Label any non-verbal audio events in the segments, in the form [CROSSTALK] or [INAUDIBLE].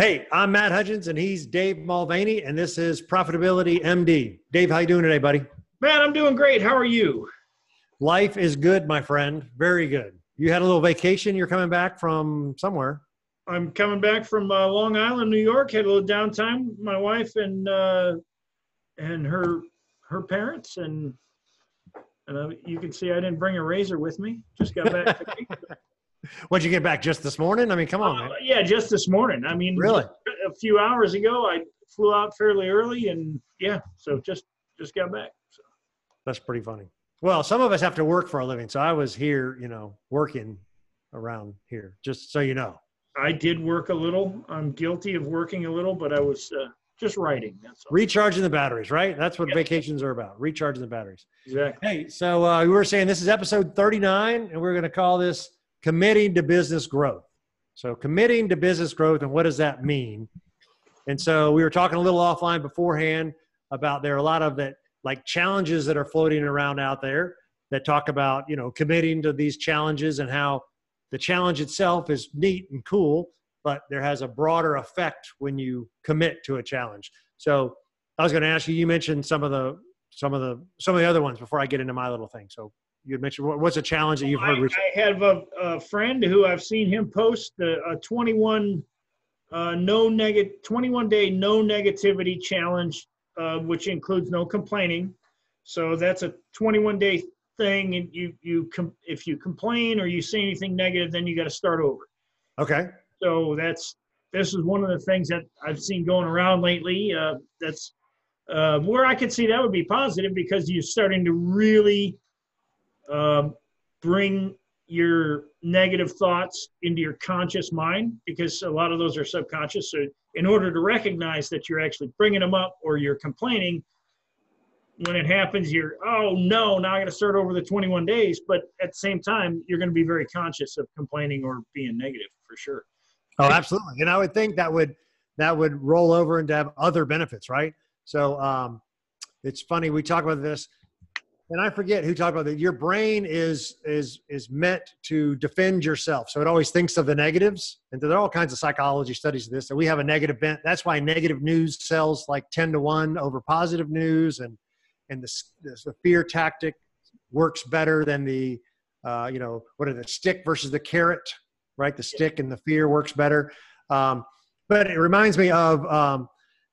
Hey, I'm Matt Hudgens, and he's Dave Mulvaney, and this is Profitability MD. Dave, how you doing today, buddy? Matt, I'm doing great. How are you? Life is good, my friend. Very good. You had a little vacation. You're coming back from somewhere. I'm coming back from uh, Long Island, New York. Had a little downtime. My wife and uh, and her her parents, and and uh, you can see I didn't bring a razor with me. Just got back. [LAUGHS] What'd you get back just this morning? I mean, come on, uh, yeah, just this morning. I mean, really, a few hours ago, I flew out fairly early, and yeah, so just just got back. So that's pretty funny. Well, some of us have to work for a living, so I was here, you know, working around here. Just so you know, I did work a little. I'm guilty of working a little, but I was uh, just writing. That's all. recharging the batteries, right? That's what vacations are about. Recharging the batteries. Exactly. Hey, so uh, we were saying this is episode 39, and we're going to call this committing to business growth. So, committing to business growth, and what does that mean? And so, we were talking a little offline beforehand about there are a lot of that like challenges that are floating around out there that talk about you know committing to these challenges and how the challenge itself is neat and cool, but there has a broader effect when you commit to a challenge. So, I was going to ask you. You mentioned some of the some of the some of the other ones before I get into my little thing. So you had mentioned what's a challenge that you've heard I? I have a, a, friend who I've seen him post a, a 21 uh, no negative 21 day no negativity challenge, uh, which includes no complaining. So that's a 21 day thing, and you you com- if you complain or you say anything negative, then you got to start over. Okay. So that's this is one of the things that I've seen going around lately. Uh, that's uh, where I could see that would be positive because you're starting to really um, bring your negative thoughts into your conscious mind because a lot of those are subconscious. So, in order to recognize that you're actually bringing them up or you're complaining, when it happens, you're, oh no, now I got to start over the 21 days. But at the same time, you're going to be very conscious of complaining or being negative for sure. Oh, absolutely. And I would think that would that would roll over into have other benefits, right? So um, it's funny we talk about this and I forget who talked about that. Your brain is is is meant to defend yourself, so it always thinks of the negatives. And there are all kinds of psychology studies of this. That we have a negative bent. That's why negative news sells like ten to one over positive news, and and the the fear tactic works better than the uh, you know what are the stick versus the carrot, right? The stick and the fear works better. Um, but it reminds me of um,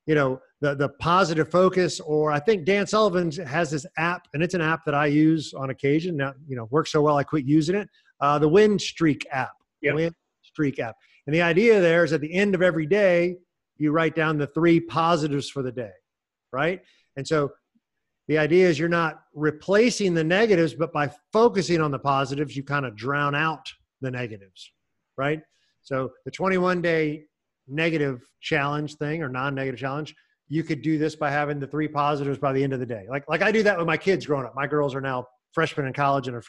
you know the the positive focus or i think dan sullivan has this app and it's an app that i use on occasion. Now you know works so well i quit using it. Uh, the win streak app. Yep. win streak app. And the idea there is at the end of every day you write down the three positives for the day right? And so the idea is you're not replacing the negatives but by focusing on the positives you kind of drown out the negatives right? So the 21 day negative challenge thing or non-negative challenge you could do this by having the three positives by the end of the day. Like like I do that with my kids growing up. My girls are now freshmen in college and a,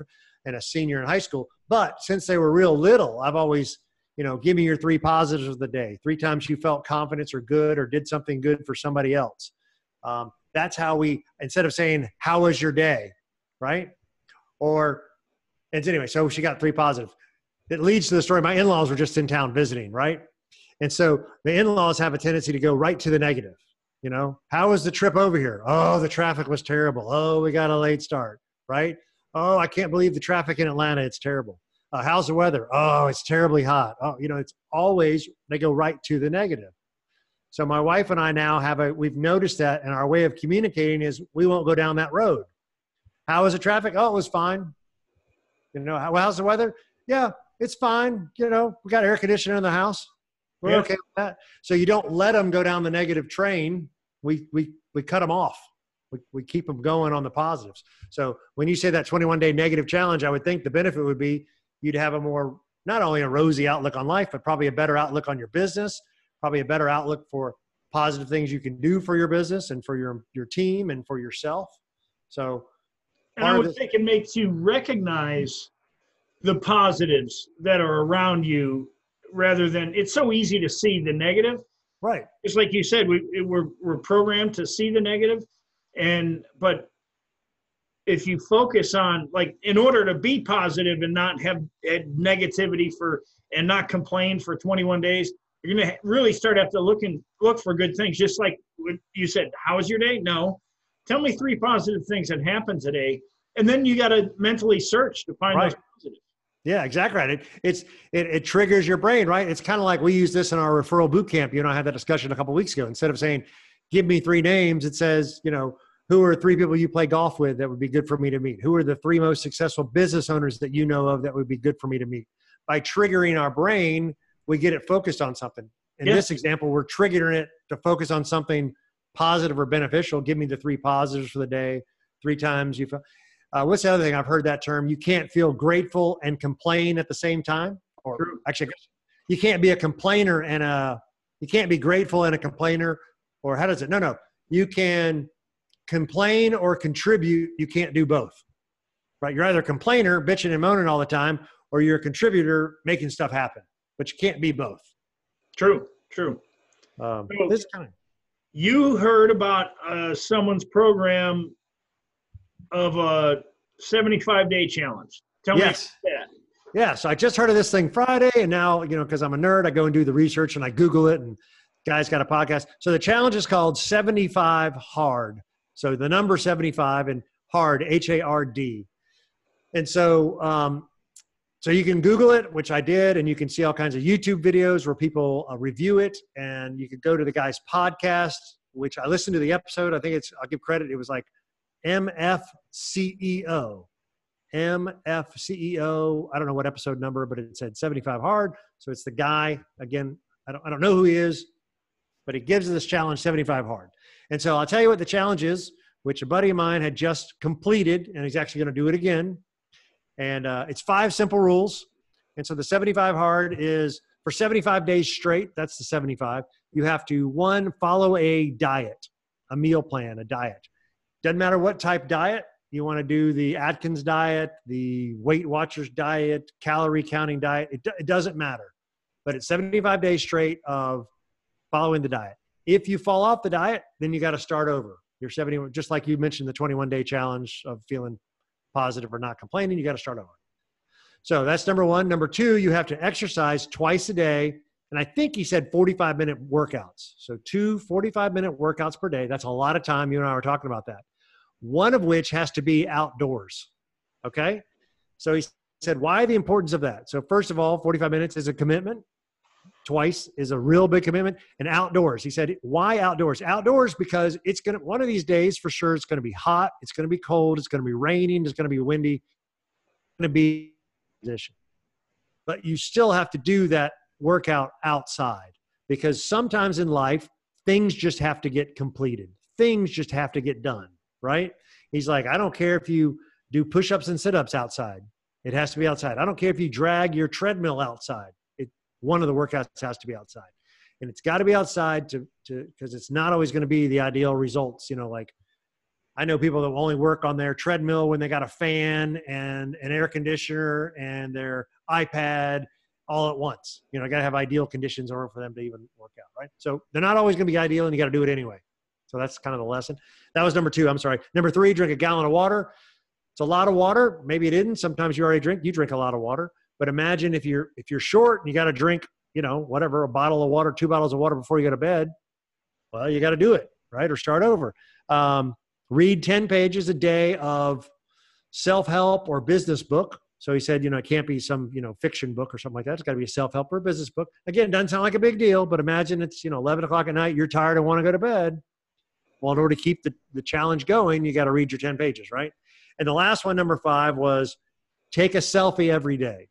and a senior in high school. But since they were real little, I've always, you know, give me your three positives of the day. Three times you felt confidence or good or did something good for somebody else. Um, that's how we instead of saying how was your day, right? Or and anyway, so she got three positives. It leads to the story. My in-laws were just in town visiting, right? And so the in-laws have a tendency to go right to the negative you know, how was the trip over here? Oh, the traffic was terrible. Oh, we got a late start, right? Oh, I can't believe the traffic in Atlanta. It's terrible. Uh, how's the weather? Oh, it's terribly hot. Oh, you know, it's always, they go right to the negative. So my wife and I now have a, we've noticed that and our way of communicating is we won't go down that road. How was the traffic? Oh, it was fine. You know, how, how's the weather? Yeah, it's fine. You know, we got air conditioning in the house. We're yeah. okay with that. So you don't let them go down the negative train. We we we cut them off. We we keep them going on the positives. So when you say that 21 day negative challenge, I would think the benefit would be you'd have a more not only a rosy outlook on life, but probably a better outlook on your business, probably a better outlook for positive things you can do for your business and for your your team and for yourself. So and I would think it makes you recognize the positives that are around you rather than it's so easy to see the negative. Right. It's like you said, we we're we're programmed to see the negative, and but if you focus on like in order to be positive and not have negativity for and not complain for 21 days, you're going to really start have to look and look for good things. Just like you said, how was your day? No. Tell me three positive things that happened today. And then you got to mentally search to find right. those. Yeah, exactly right. It, it's it, it triggers your brain, right? It's kind of like we use this in our referral boot camp. You know, I had that discussion a couple weeks ago. Instead of saying, "Give me three names," it says, you know, who are three people you play golf with that would be good for me to meet? Who are the three most successful business owners that you know of that would be good for me to meet? By triggering our brain, we get it focused on something. In yeah. this example, we're triggering it to focus on something positive or beneficial. Give me the three positives for the day. Three times you feel. Uh, what's the other thing? I've heard that term. You can't feel grateful and complain at the same time. Or True. actually, you can't be a complainer and a. You can't be grateful and a complainer. Or how does it? No, no. You can complain or contribute. You can't do both. Right? You're either a complainer, bitching and moaning all the time, or you're a contributor making stuff happen. But you can't be both. True. True. Um, so this kind you heard about uh, someone's program of a 75 day challenge. Tell yes. me that. Yeah, so I just heard of this thing Friday, and now you know because I'm a nerd, I go and do the research and I Google it, and guys got a podcast. So the challenge is called 75 Hard. So the number 75 and Hard, H A R D. And so, um, so you can Google it, which I did, and you can see all kinds of YouTube videos where people uh, review it, and you could go to the guy's podcast, which I listened to the episode. I think it's I'll give credit. It was like MFCEO. MFCEO. I don't know what episode number, but it said 75 hard. So it's the guy, again, I don't, I don't know who he is, but he gives this challenge 75 hard. And so I'll tell you what the challenge is, which a buddy of mine had just completed, and he's actually going to do it again. And uh, it's five simple rules. And so the 75 hard is for 75 days straight, that's the 75. You have to, one, follow a diet, a meal plan, a diet. Doesn't matter what type diet. You want to do the Atkins diet, the Weight Watchers diet, calorie counting diet. It, it doesn't matter. But it's 75 days straight of following the diet. If you fall off the diet, then you got to start over. You're 70, just like you mentioned the 21 day challenge of feeling positive or not complaining, you got to start over. So that's number one. Number two, you have to exercise twice a day. And I think he said 45 minute workouts. So two 45 minute workouts per day. That's a lot of time. You and I were talking about that one of which has to be outdoors. Okay. So he said, why the importance of that? So, first of all, 45 minutes is a commitment. Twice is a real big commitment. And outdoors, he said, why outdoors? Outdoors because it's going to, one of these days for sure, it's going to be hot, it's going to be cold, it's going to be raining, it's going to be windy, it's going to be position. But you still have to do that workout outside because sometimes in life, things just have to get completed, things just have to get done right? He's like, I don't care if you do push ups and sit ups outside. It has to be outside. I don't care if you drag your treadmill outside. It, one of the workouts has to be outside. And it's got to be outside to, to, because it's not always going to be the ideal results. You know, like I know people that only work on their treadmill when they got a fan and an air conditioner and their iPad all at once. You know, I got to have ideal conditions in order for them to even work out, right? So they're not always going to be ideal and you got to do it anyway. So that's kind of the lesson. That was number two. I'm sorry. Number three, drink a gallon of water. It's a lot of water. Maybe it isn't. Sometimes you already drink. You drink a lot of water. But imagine if you're if you're short and you got to drink, you know, whatever, a bottle of water, two bottles of water before you go to bed. Well, you got to do it, right? Or start over. Um, read 10 pages a day of self-help or business book. So he said, you know, it can't be some, you know, fiction book or something like that. It's got to be a self-help or a business book. Again, doesn't sound like a big deal, but imagine it's, you know, 11 o'clock at night, you're tired and want to go to bed. Well, in order to keep the, the challenge going, you got to read your 10 pages, right? And the last one, number five, was take a selfie every day.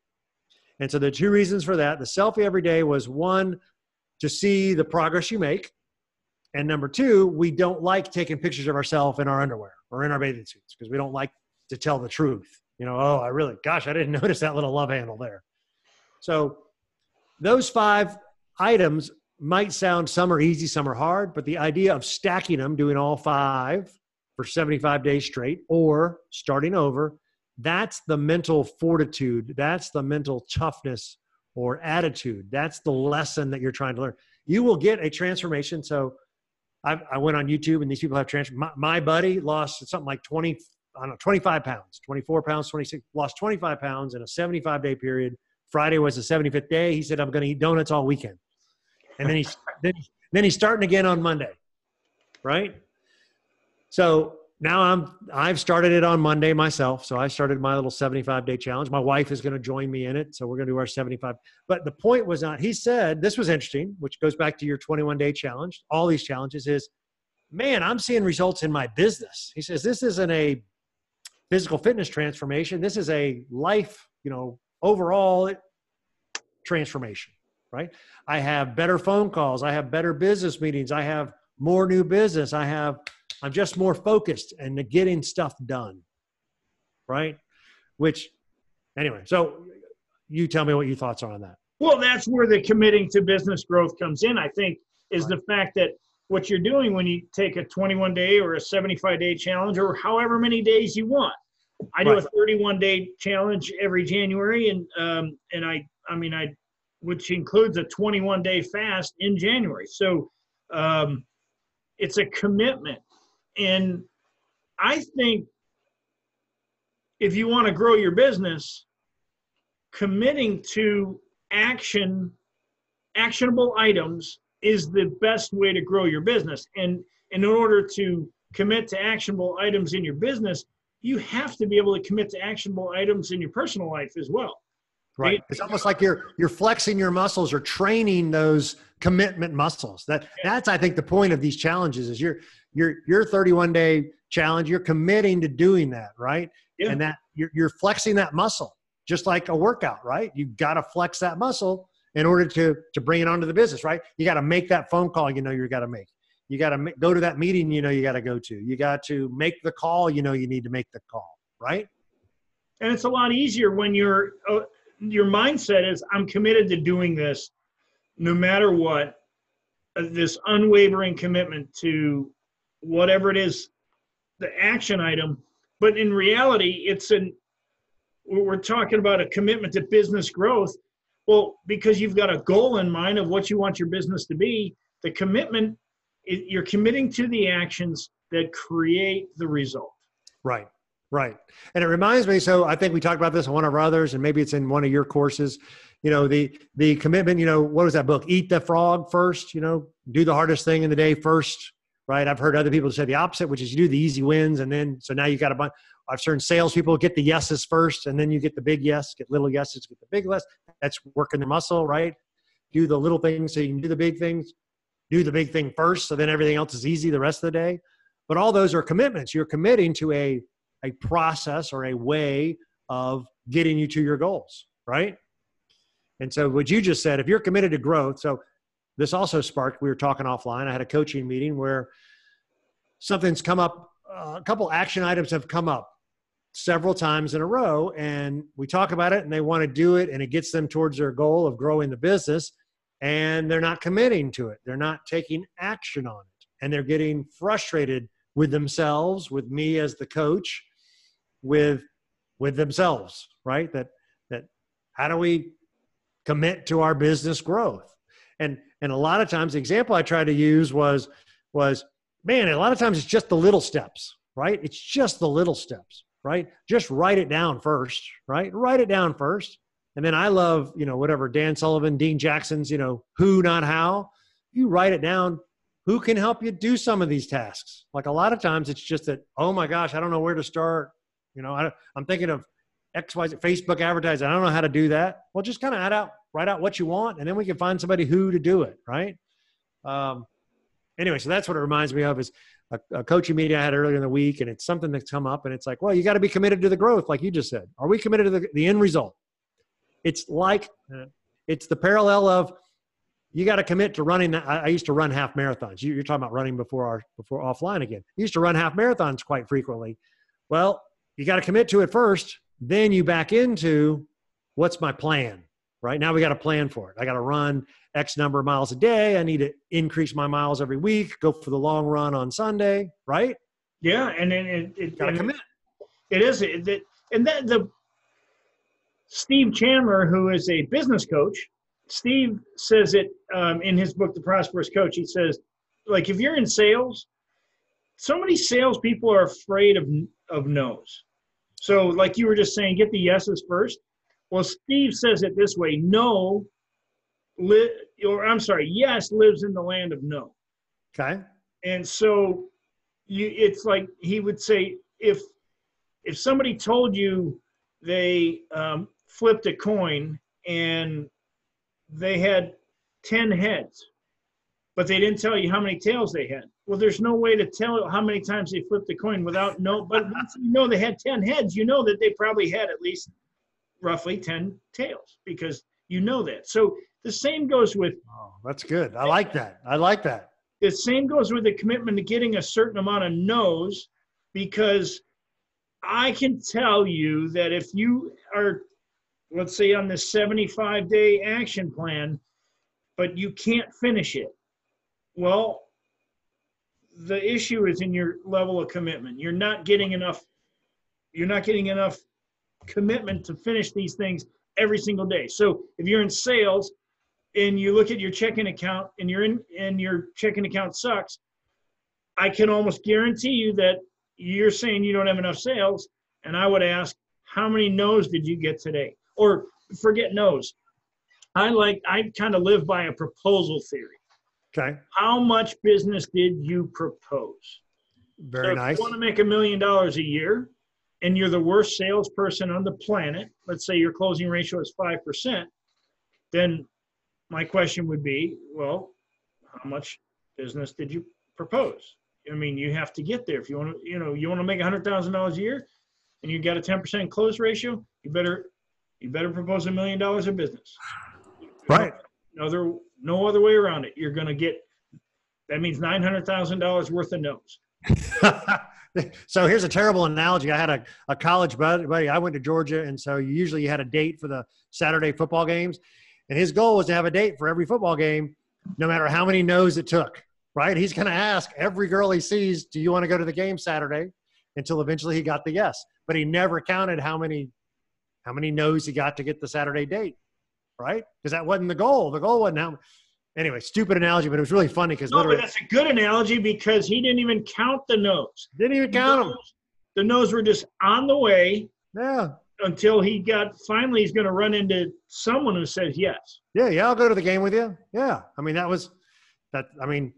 And so the two reasons for that the selfie every day was one, to see the progress you make. And number two, we don't like taking pictures of ourselves in our underwear or in our bathing suits because we don't like to tell the truth. You know, oh, I really, gosh, I didn't [LAUGHS] notice that little love handle there. So those five items might sound some are easy, some are hard, but the idea of stacking them, doing all five for 75 days straight, or starting over, that's the mental fortitude. That's the mental toughness or attitude. That's the lesson that you're trying to learn. You will get a transformation. So I, I went on YouTube and these people have transformed. My, my, buddy lost something like 20, I don't know, 25 pounds, 24 pounds, 26, lost 25 pounds in a 75 day period. Friday was the 75th day. He said, I'm going to eat donuts all weekend. and then he's [LAUGHS] then, then he's starting again on Monday, right? So now I'm I've started it on Monday myself. So I started my little 75 day challenge. My wife is going to join me in it. So we're going to do our 75. But the point was not, he said, this was interesting, which goes back to your 21 day challenge. All these challenges is, man, I'm seeing results in my business. He says, this isn't a physical fitness transformation. This is a life, you know, overall transformation, right? I have better phone calls. I have better business meetings. I have more new business. I have I'm just more focused and getting stuff done. Right? Which, anyway, so you tell me what your thoughts are on that. Well, that's where the committing to business growth comes in, I think, is right. the fact that what you're doing when you take a 21 day or a 75 day challenge or however many days you want. I do right. a 31 day challenge every January, and um, and I I mean I, which includes a 21 day fast in January. So um, it's a commitment and I think if you want to grow your business, committing to action, actionable items is the best way to grow your business. And, and in order to commit to actionable items in your business, you have to be able to commit to actionable items in your personal life as well. Right. It's almost like you're you're flexing your muscles or training those commitment muscles. That that's I think the point of these challenges is you're your your 31 day challenge you're committing to doing that right yeah. and that you're, you're flexing that muscle just like a workout right you've got to flex that muscle in order to to bring it onto the business right you got to make that phone call you know you got to make you got to go to that meeting you know you got to go to you got to make the call you know you need to make the call right and it's a lot easier when your uh, your mindset is i'm committed to doing this no matter what uh, this unwavering commitment to whatever it is, the action item. But in reality, it's an we're talking about a commitment to business growth. Well, because you've got a goal in mind of what you want your business to be, the commitment you're committing to the actions that create the result. Right. Right. And it reminds me, so I think we talked about this in one of our others, and maybe it's in one of your courses. You know, the the commitment, you know, what was that book? Eat the frog first, you know, do the hardest thing in the day first, right? I've heard other people say the opposite, which is you do the easy wins, and then so now you got a bunch. I've certain salespeople get the yeses first, and then you get the big yes, get little yeses, get the big yes. That's working the muscle, right? Do the little things so you can do the big things. Do the big thing first, so then everything else is easy the rest of the day. But all those are commitments. You're committing to a a process or a way of getting you to your goals, right? And so what you just said, if you're committed to growth, so this also sparked we were talking offline i had a coaching meeting where something's come up uh, a couple action items have come up several times in a row and we talk about it and they want to do it and it gets them towards their goal of growing the business and they're not committing to it. They're not taking action on it and they're getting frustrated with themselves with me as the coach with with themselves right? That that how do we commit to our business growth and and a lot of times, the example I tried to use was was man. A lot of times, it's just the little steps, right? It's just the little steps, right? Just write it down first, right? Write it down first, and then I love you know whatever Dan Sullivan, Dean Jackson's you know who not how. You write it down. Who can help you do some of these tasks? Like a lot of times, it's just that oh my gosh, I don't know where to start. You know, I, I'm thinking of X, Y, Z, Facebook advertising. I don't know how to do that. Well, just kind of add out write out what you want, and then we can find somebody who to do it, right? Um, anyway, so that's what it reminds me of is a, a coaching meeting I had earlier in the week, and it's something that's come up, and it's like, well, you got to be committed to the growth, like you just said. Are we committed to the, the end result? It's like uh, it's the parallel of you got to commit to running. I, I used to run half marathons. You, you're talking about running before our before offline again. I used to run half marathons quite frequently. Well, you got to commit to it first. Then you back into what's my plan right? Now we got a plan for it. I got to run x number of miles a day. I need to increase my miles every week go for the long run on sunday right? Yeah and then it, it, gotta commit. it is it, it, and then the steve chandler who is a business coach steve says it um, in his book the prosperous coach he says like if you're in sales so many salespeople are afraid of of no's. So like you were just saying get the yeses first well, Steve says it this way no li- or I'm sorry, yes lives in the land of no. Okay. And so you it's like he would say if if somebody told you they um, flipped a coin and they had 10 heads but they didn't tell you how many tails they had well there's no way to tell how many times they flipped the coin without no but once you know they had 10 heads you know that they probably had at least roughly 10 tails because you know that so the same goes with Oh, that's good. I like that. I like that. the same goes with the commitment to getting a certain amount of no's because I can tell you that if you are, let's say, on this 75 day action plan, but you can't finish it, well, the issue is in your level of commitment. You're not getting enough. You're not getting enough commitment to finish these things every single day. So if you're in sales and you look at your checking account and you're in and your checking account sucks, I can almost guarantee you that you're saying you don't have enough sales. And I would ask, how many no's did you get today? Or forget no's. I like I kind of live by a proposal theory. Okay. How much business did you propose? Very so if nice. you want to make a million dollars a year and you're the worst salesperson on the planet, let's say your closing ratio is 5%, then my question would be, well, how much business did you propose? I mean, you have to get there. If you want to, you know, you want to make $100,000 a year and you got a 10% close ratio, you better you better propose a million dollars of business. Right. No other no other way around it. You're going to get that means $900,000 worth of no's. [LAUGHS] so here's a terrible analogy. I had a, a college buddy. I went to Georgia, and so usually you had a date for the Saturday football games, and his goal was to have a date for every football game, no matter how many no's it took. Right? He's going to ask every girl he sees, "Do you want to go to the game Saturday?" Until eventually he got the yes, but he never counted how many how many no's he got to get the Saturday date. Right? Because that wasn't the goal. The goal wasn't how. Anyway, stupid analogy, but it was really funny because No, but that's a good analogy because he didn't even count the no's. didn't even count them. The no's were just on the way Yeah. until he got finally he's going to run into someone who says yes. Yeah, yeah, I'll go to the game with you. Yeah, I mean that was that. I mean,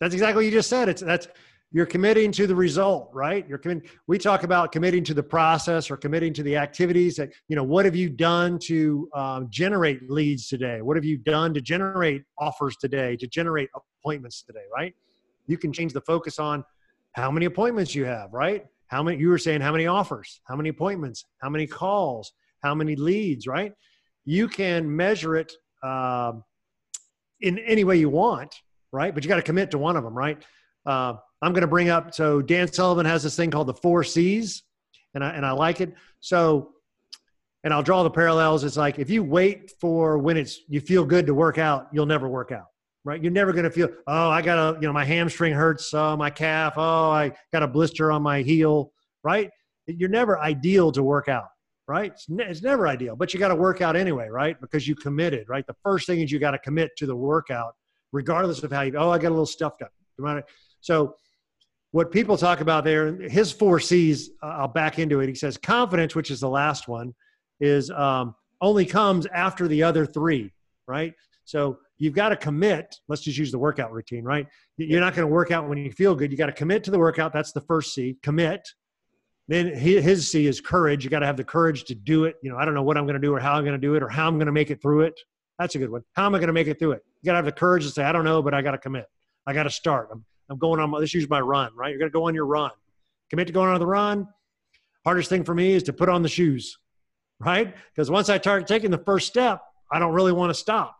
that's exactly what you just said. It's that's you're committing to the result, right? You're committing. We talk about committing to the process or committing to the activities. That you know, what have you done to um, generate leads today? What have you done to generate offers today? To generate appointments today, right? You can change the focus on how many appointments you have, right? How many? You were saying how many offers, how many appointments, how many calls, how many leads, right? You can measure it um, in any way you want, right? But you got to commit to one of them, right? Uh, I'm going to bring up. So Dan Sullivan has this thing called the four C's, and I and I like it. So, and I'll draw the parallels. It's like if you wait for when it's you feel good to work out, you'll never work out, right? You're never going to feel. Oh, I got a you know my hamstring hurts, oh my calf, oh I got a blister on my heel, right? You're never ideal to work out right? It's, ne- it's never ideal, but you got to work out anyway, right? Because you committed, right? The first thing is you got to commit to the workout, regardless of how you. Oh, I got a little stuffed up. So, what people talk about there, his four C's. Uh, I'll back into it. He says confidence, which is the last one, is um, only comes after the other three, right? So you've got to commit. Let's just use the workout routine, right? You're not going to work out when you feel good. You got to commit to the workout. That's the first C. Commit. Then his C is courage. You got to have the courage to do it. You know, I don't know what I'm going to do or how I'm going to do it or how I'm going to make it through it. That's a good one. How am I going to make it through it? You got to have the courage to say, I don't know, but I got to commit. I got to start. I'm, I'm going on, let's use my run, right? You're going to go on your run. Commit to going on the run. Hardest thing for me is to put on the shoes, right? Because once I start taking the first step, I don't really want to stop,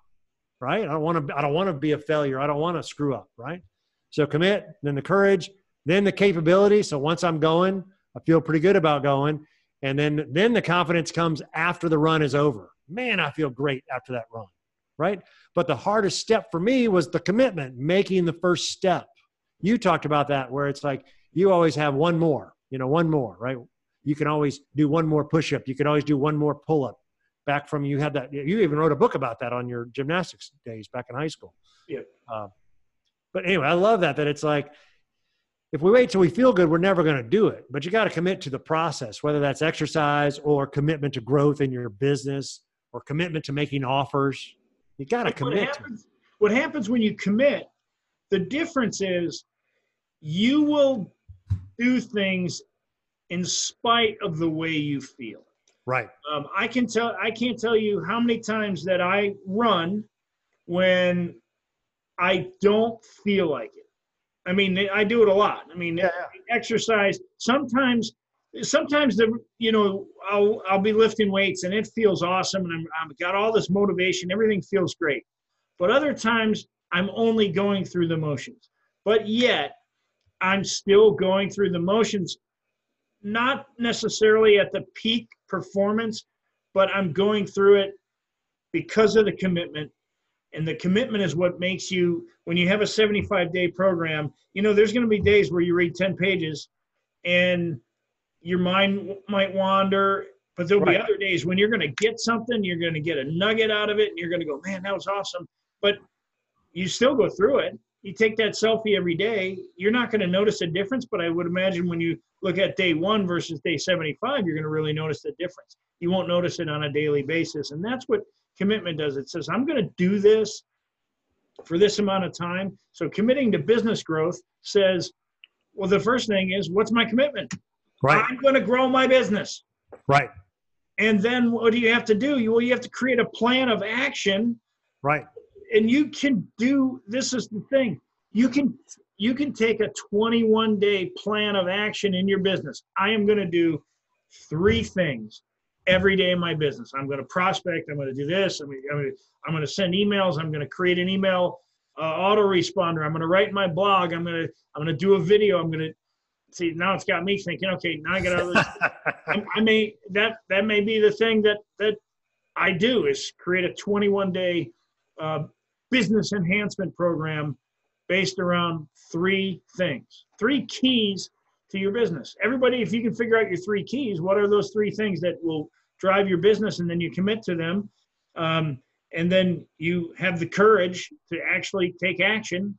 right? I don't want to, I don't want to be a failure. I don't want to screw up, right? So commit, then the courage, then the capability. So once I'm going, I feel pretty good about going. And then, then the confidence comes after the run is over. Man, I feel great after that run, right? But the hardest step for me was the commitment, making the first step. You talked about that where it's like you always have one more, you know, one more, right? You can always do one more push up. You can always do one more pull up. Back from you had that, you even wrote a book about that on your gymnastics days back in high school. Yeah. Uh, but anyway, I love that, that it's like, if we wait till we feel good, we're never going to do it. But you got to commit to the process, whether that's exercise or commitment to growth in your business or commitment to making offers, You got to commit. to happens, what happens when you commit, the difference is you will do things in spite of the way you feel. Right. Um, I can tell I can't tell you how many times that I run when I don't feel like it. I mean, I do it a lot. I mean, Yeah, exercise. Sometimes, sometimes the you know I'll I'll be lifting weights and it feels awesome and I'm I've got all this motivation. Everything feels great. But other times I'm only going through the motions. But yet I'm still going through the motions, not necessarily at the peak performance, but I'm going through it because of the commitment. And the commitment is what makes you, when you have a 75 day program, you know, there's going to be days where you read 10 pages and your mind might wander, but there'll be other days when you're going to get something, you're going to get a nugget out of it, and you're going to go, man, that was awesome. But you still go through it. You take that selfie every day, you're not going to notice a difference. But I would imagine when you look at day one versus day 75, you're going to really notice the difference. You won't notice it on a daily basis. And that's what commitment does. It says, I'm going to do this for this amount of time. So committing to business growth says, well, the first thing is, what's my commitment? Right. I'm going to grow my business. Right. And then what do you have to do? You, well, you have to create a plan of action Right. And you can do this is the thing. You can you can take a 21 day plan of action in your business. I am going to do three things every day in my business. I'm going to prospect i'm going to do this i'm going to, I'm going to, I'm going to send emails i'm going to create an email uh, autoresponder i'm going to write my blog i'm going to i'm going to do a video i'm going to see now it's got me thinking okay now i got [LAUGHS] I, I may that that may be the thing that that I do is create a 21 day uh, business enhancement program based around three things, three keys to your business. Everybody, if you can figure out your three keys, what are those three things that will drive your business, and then you commit to them, um, and then you have the courage to actually take action.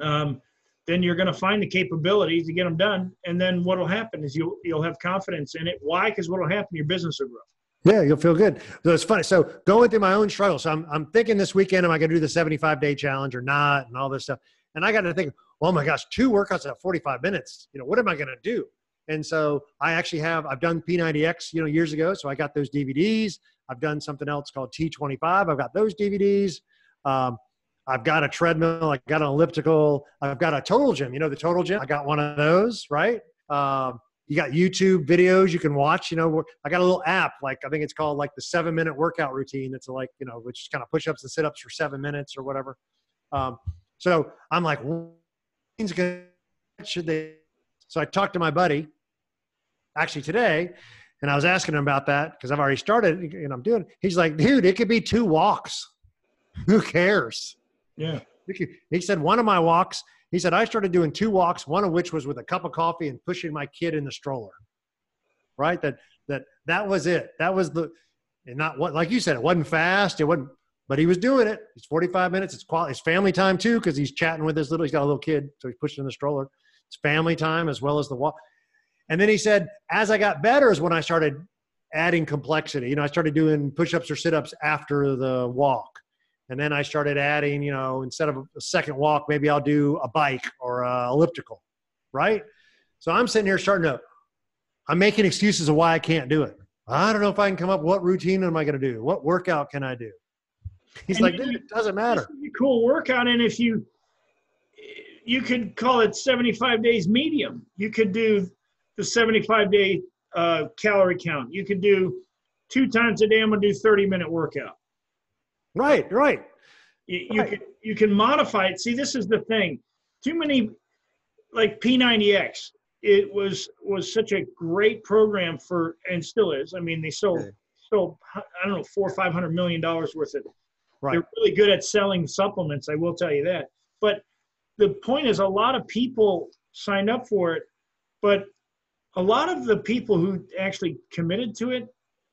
Um, then you're going to find the capabilities to get them done. And then what will happen is you'll you'll have confidence in it. Why? Because what will happen? Your business will grow. Yeah, you'll feel good. So it's funny. So going through my own struggle. So I'm, I'm thinking this weekend, am I going to do the 75 day challenge or not? And all this stuff. And I got to think, oh my gosh, two workouts at 45 minutes. You know, what am I going to do? And so I actually have, I've done P90X, you know, years ago. So I got those DVDs. I've done something else called T25. I've got those DVDs. Um, I've got a treadmill. I've got an elliptical. I've got a total gym. You know, the total gym. I got one of those, right? Um, you got YouTube videos you can watch. You know, I got a little app, like I think it's called like the seven minute workout routine. It's like, you know, which is kind of push ups and sit ups for seven minutes or whatever. Um, so I'm like? Should they? So I talked to my buddy actually today and I was asking him about that because I've already started and I'm doing, he's like, dude, it could be two walks. [LAUGHS] Who cares? Yeah. He said, one of my walks, he said, I started doing two walks, one of which was with a cup of coffee and pushing my kid in the stroller. Right. That, that, that was it. That was the, and not what, like you said, it wasn't fast. It wasn't, but he was doing it. It's 45 minutes. It's quality. It's family time too. Cause he's chatting with his little, he's got a little kid. So he's pushing in the stroller. It's family time as well as the walk. And then he said, as I got better is when I started adding complexity. You know, I started doing push-ups or sit-ups after the walk. And then I started adding, you know, instead of a second walk, maybe I'll do a bike or a elliptical, right? So I'm sitting here starting to, I'm making excuses of why I can't do it. I don't know if I can come up. What routine am I going to do? What workout can I do? He's And like, dude, it doesn't matter. This would be a cool workout, and if you you could call it 75 days medium. You could do the 75 day uh, calorie count. You could do two times a day. I'm gonna do 30 minute workout. Right, right. You, you Right. can you can modify it. See, this is the thing. Too many like P90X. It was was such a great program for and still is. I mean, they sold Okay. sold I don't know four or five hundred million dollars worth of Right. they're really good at selling supplements, I will tell you that. But the point is, a lot of people signed up for it, but a lot of the people who actually committed to it,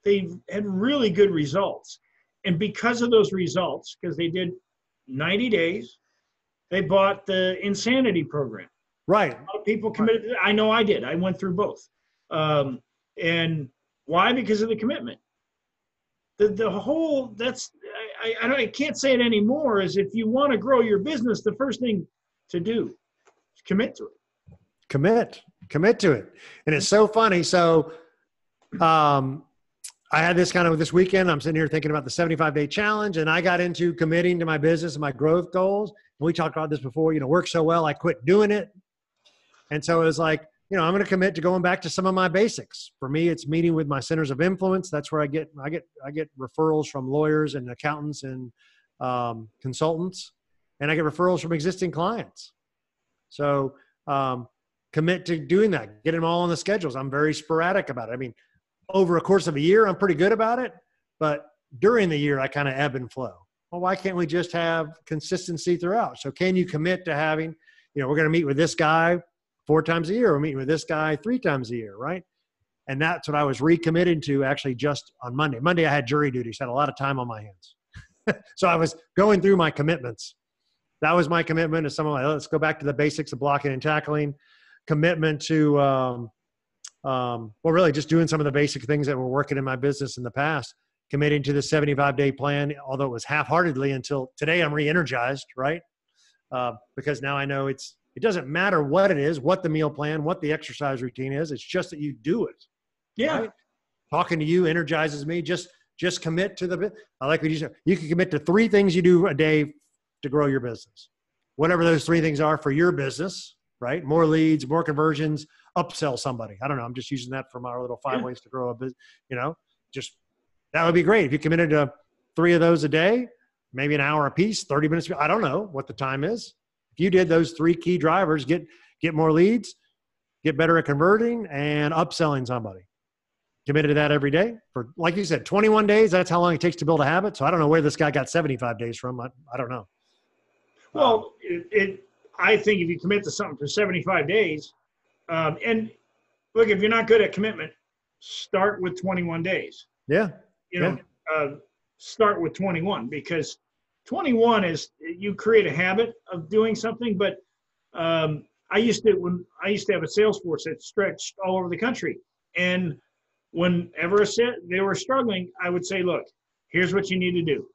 they had really good results. And because of those results, because they did 90 days, they bought the Insanity program Right. a lot of people committed. that. I know I did. I went through both. Um, and why? Because of the commitment. The the whole that's I, I, I, I can't say it anymore, is if you want to grow your business, the first thing to do is commit to it. Commit, commit to it. And it's so funny. So, um, I had this kind of this weekend. I'm sitting here thinking about the 75 day challenge, and I got into committing to my business and my growth goals. And we talked about this before. You know, worked so well, I quit doing it. And so it was like, you know, I'm going to commit to going back to some of my basics. For me, it's meeting with my centers of influence. That's where I get I get I get referrals from lawyers and accountants and um, consultants, and I get referrals from existing clients. So um, commit to doing that. Get them all on the schedules. I'm very sporadic about it. I mean over a course of a year, I'm pretty good about it. But during the year, I kind of ebb and flow. Well, why can't we just have consistency throughout? So, can you commit to having, you know, we're going to meet with this guy four times a year, we're meeting with this guy three times a year, right? And that's what I was recommitted to actually just on Monday. Monday, I had jury duty, so I had a lot of time on my hands. [LAUGHS] so, I was going through my commitments. That was my commitment to some of my, let's go back to the basics of blocking and tackling, commitment to, um, um, well, really just doing some of the basic things that were working in my business in the past, committing to the 75 day plan, although it was half heartedly until today I'm re energized, right? Uh, because now I know it's, it doesn't matter what it is, what the meal plan, what the exercise routine is. It's just that you do it. Yeah. Right? Talking to you energizes me. Just, just commit to the, I like what you said. You can commit to three things you do a day to grow your business. Whatever those three things are for your business, right? More leads, more conversions, upsell somebody. I don't know. I'm just using that from our little five yeah. ways to grow a business. You know, just that would be great if you committed to three of those a day, maybe an hour a piece, 30 minutes. I don't know what the time is. If you did those three key drivers, get get more leads, get better at converting, and upselling somebody. Committed to that every day for, like you said, 21 days. That's how long it takes to build a habit. So I don't know where this guy got 75 days from. I, I don't know. Well, it, it, I think if you commit to something for 75 days, um, and look, if you're not good at commitment, start with 21 days. Yeah. You know, yeah. Uh, start with 21 because 21 is you create a habit of doing something. But um, I used to when I used to have a sales force that stretched all over the country, and whenever they were struggling, I would say, "Look, here's what you need to do: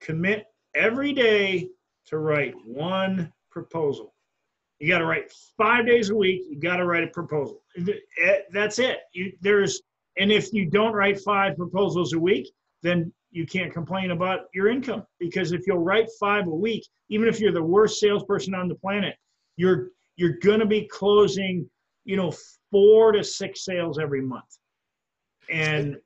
commit every day to write one proposal." You got to write five days a week. You got to write a proposal. Eh, that's it. You, there's and if you don't write five proposals a week, then you can't complain about your income because if you'll write five a week, even if you're the worst salesperson on the planet, you're you're going to be closing, you know, four to six sales every month. And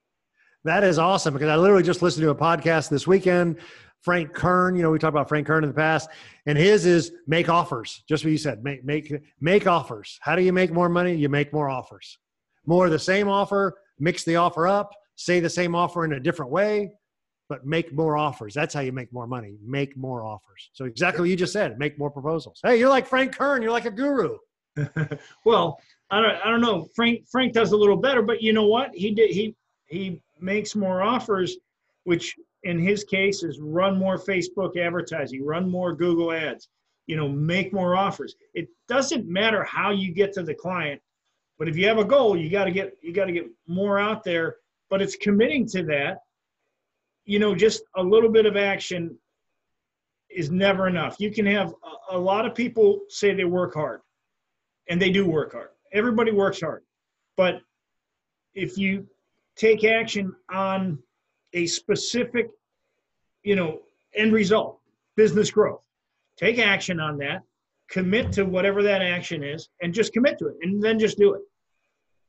that is awesome because I literally just listened to a podcast this weekend Frank Kern. You know, we talked about Frank Kern in the past, and his is make offers. Just what you said, make make make offers. How do you make more money? You make more offers. More of the same offer, mix the offer up, say the same offer in a different way, but make more offers. That's how you make more money. Make more offers. So exactly what you just said. Make more proposals. Hey, you're like Frank Kern. You're like a guru. [LAUGHS] well, I don't, I don't know. Frank Frank does a little better, but you know what? He did he he makes more offers, which in his case is run more Facebook advertising, run more Google ads, you know, make more offers. It doesn't matter how you get to the client, but if you have a goal, you got to get you got to get more out there, but it's committing to that. You know, just a little bit of action is never enough. You can have a, a lot of people say they work hard, and they do work hard. Everybody works hard. But if you take action on a specific, you know, end result, business growth. Take action on that, commit to whatever that action is, and just commit to it, and then just do it.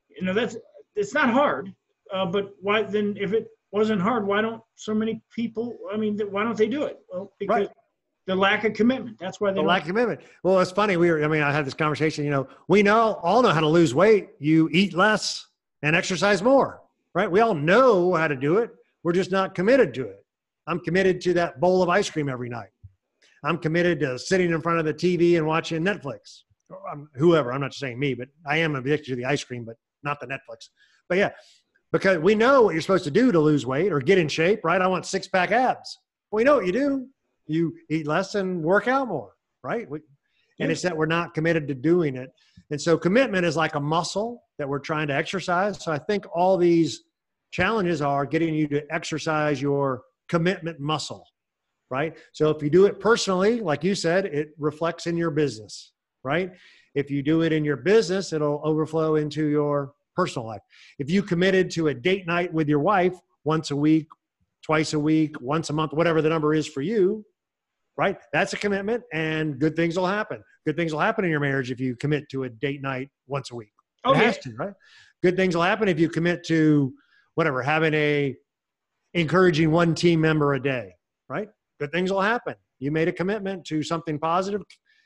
You know, that's it's not hard, uh, but why then? If it wasn't hard, why don't so many people? I mean, why don't they do it? Well, because right. the lack of commitment. That's why they the lack of commitment. Well, it's funny. We were. I mean, I had this conversation. You know, we know all know how to lose weight. You eat less and exercise more, right? We all know how to do it. We're just not committed to it. I'm committed to that bowl of ice cream every night. I'm committed to sitting in front of the TV and watching Netflix. Um, whoever, I'm not saying me, but I am addicted to the ice cream, but not the Netflix. But yeah, because we know what you're supposed to do to lose weight or get in shape, right? I want six pack abs. We know what you do. You eat less and work out more, right? We, and it's that we're not committed to doing it. And so commitment is like a muscle that we're trying to exercise. So I think all these Challenges are getting you to exercise your commitment muscle. right? So if you do it personally, like you said, it reflects in your business, right? If you do it in your business, it'll overflow into your personal life. If you committed to a date night with your wife once a week, twice a week, once a month, whatever the number is for you, right? That's a commitment and good things will happen. Good things will happen in your marriage if you commit to a date night once a week. Oh, it yeah. has to, right? Good things will happen if you commit to whatever, having a encouraging one team member a day, right? Good things will happen. You made a commitment to something positive,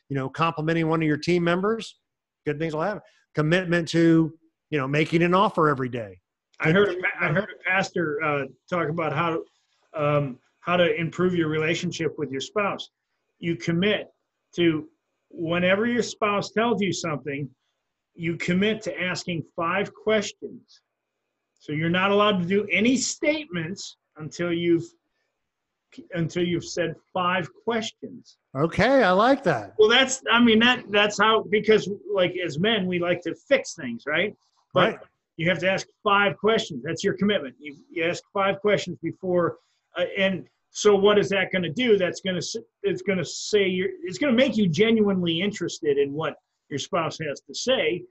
you know, complimenting one of your team members, good things will happen. Commitment to, you know, making an offer every day. I heard I heard a pastor uh, talk about how um, how to improve your relationship with your spouse. You commit to whenever your spouse tells you something, you commit to asking five questions. So you're not allowed to do any statements until you've until you've said five questions. Okay, I like that. Well, that's I mean that that's how because like as men we like to fix things, right? But Right. you have to ask five questions. That's your commitment. You, you ask five questions before, uh, and so what is that going to do? That's going to it's going to say you're it's going to make you genuinely interested in what your spouse has to say,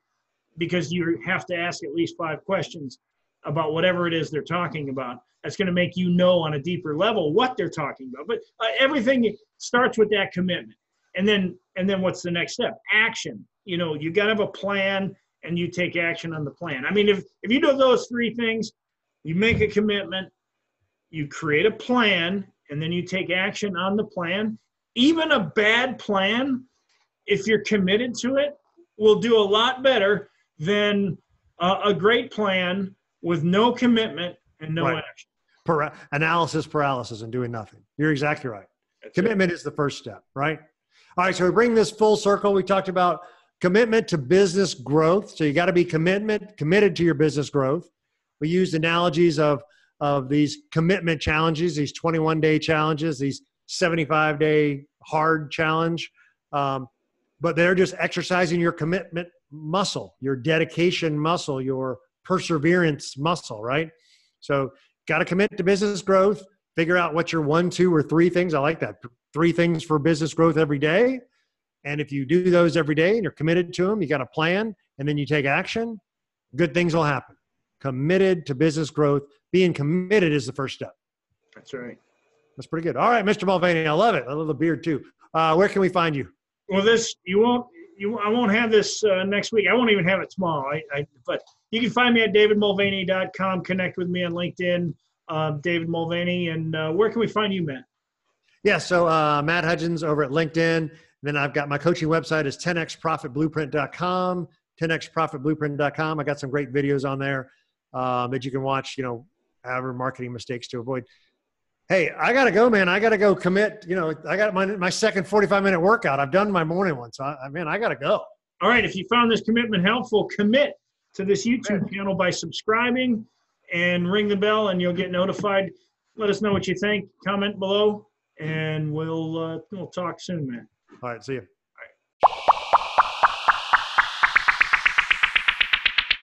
because you have to ask at least five questions about whatever it is they're talking about. That's going to make you know on a deeper level what they're talking about. But uh, everything starts with that commitment, and then and then what's the next step? Action. You know, you got to have a plan and you take action on the plan. I mean, if if you do those three things, you make a commitment, you create a plan, and then you take action on the plan. Even a bad plan, if you're committed to it, will do a lot better than a, a great plan with no commitment and no Right. action. Para- analysis paralysis and doing nothing. You're exactly right. That's. Commitment is the first step, right? All right, so we bring this full circle. We talked about commitment to business growth. So you got to be commitment committed to your business growth. We used analogies of of these commitment challenges, these 21 day challenges, these 75 day hard challenge, um, but they're just exercising your commitment muscle, your dedication muscle, your perseverance muscle, right? So got to commit to business growth. Figure out what your one, two, or three things. I like that. Three things for business growth every day. And if you do those every day and you're committed to them, you got a plan, and then you take action, good things will happen. Committed to business growth. Being committed is the first step. That's right. That's pretty good. All right, Mr. Mulvaney, I love it. I love the beard too. Uh, where can we find you? Well, this you won't you I won't have this uh, next week. I won't even have it tomorrow. I, I but you can find me at davidmulvaney.com. Connect with me on LinkedIn, uh, David Mulvaney. And uh, where can we find you, Matt? Yeah, so uh, Matt Hudgens over at LinkedIn. Then I've got my coaching website is 10xprofitblueprint.com, 10xprofitblueprint.com. I got some great videos on there um, that you can watch, you know, however marketing mistakes to avoid. Hey, I got to go, man. I got to go commit. You know, I got my, my second 45 minute workout. I've done my morning one. So, I, man, I got to go. All right. If you found this commitment helpful, commit to this YouTube channel by subscribing and ring the bell, and you'll get notified. Let us know what you think. Comment below, and we'll uh, we'll talk soon, man. All right, see you.